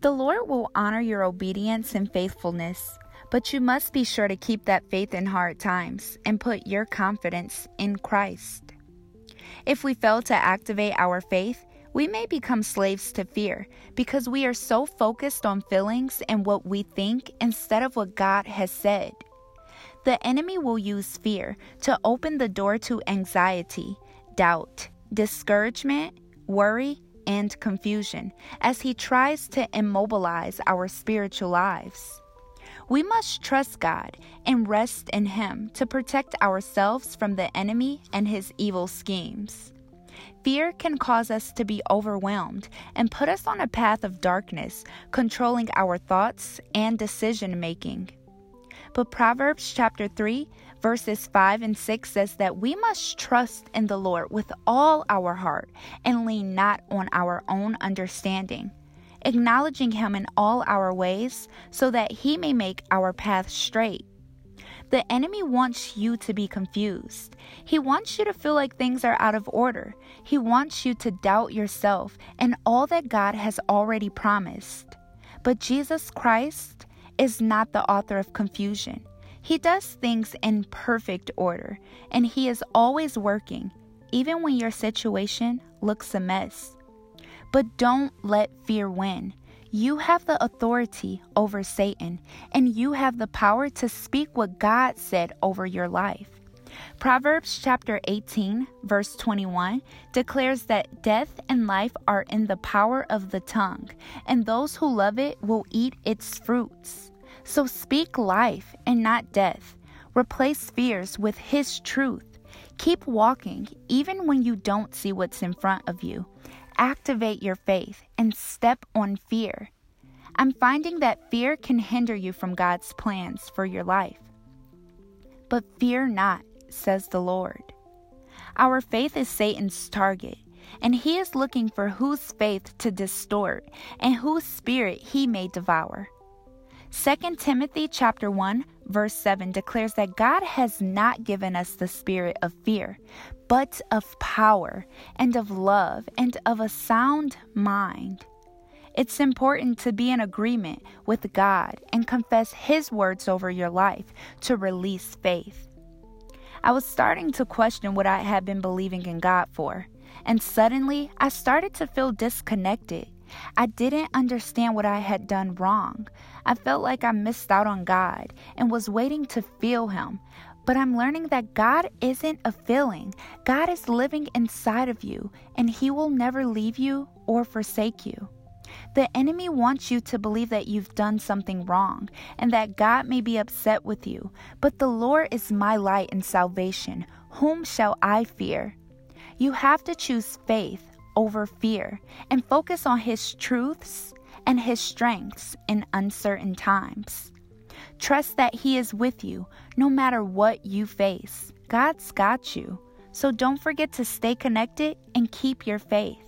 The Lord will honor your obedience and faithfulness, but you must be sure to keep that faith in hard times and put your confidence in Christ. If we fail to activate our faith, we may become slaves to fear because we are so focused on feelings and what we think instead of what God has said. The enemy will use fear to open the door to anxiety, doubt, discouragement, worry, and confusion as he tries to immobilize our spiritual lives. We must trust God and rest in Him to protect ourselves from the enemy and his evil schemes. Fear can cause us to be overwhelmed and put us on a path of darkness, controlling our thoughts and decision making. But Proverbs chapter 3, verses 5 and 6 says that we must trust in the Lord with all our heart and lean not on our own understanding, acknowledging Him in all our ways so that He may make our path straight. The enemy wants you to be confused. He wants you to feel like things are out of order. He wants you to doubt yourself and all that God has already promised. But Jesus Christ is not the author of confusion. He does things in perfect order, and He is always working, even when your situation looks a mess. But don't let fear win. You have the authority over Satan, and you have the power to speak what God said over your life. Proverbs chapter 18, verse 21 declares that death and life are in the power of the tongue, and those who love it will eat its fruits. So speak life and not death. Replace fears with His truth. Keep walking even when you don't see what's in front of you activate your faith and step on fear. I'm finding that fear can hinder you from God's plans for your life. But fear not, says the Lord. Our faith is Satan's target, and he is looking for whose faith to distort and whose spirit he may devour. 2 Timothy chapter 1 verse 7 declares that God has not given us the spirit of fear, but of power and of love and of a sound mind. It's important to be in agreement with God and confess His words over your life to release faith. I was starting to question what I had been believing in God for, and suddenly I started to feel disconnected I didn't understand what I had done wrong. I felt like I missed out on God and was waiting to feel Him. But I'm learning that God isn't a feeling. God is living inside of you, and He will never leave you or forsake you. The enemy wants you to believe that you've done something wrong and that God may be upset with you. But the Lord is my light and salvation. Whom shall I fear? You have to choose faith over fear and focus on His truths and His strengths in uncertain times. Trust that He is with you no matter what you face. God's got you. So don't forget to stay connected and keep your faith.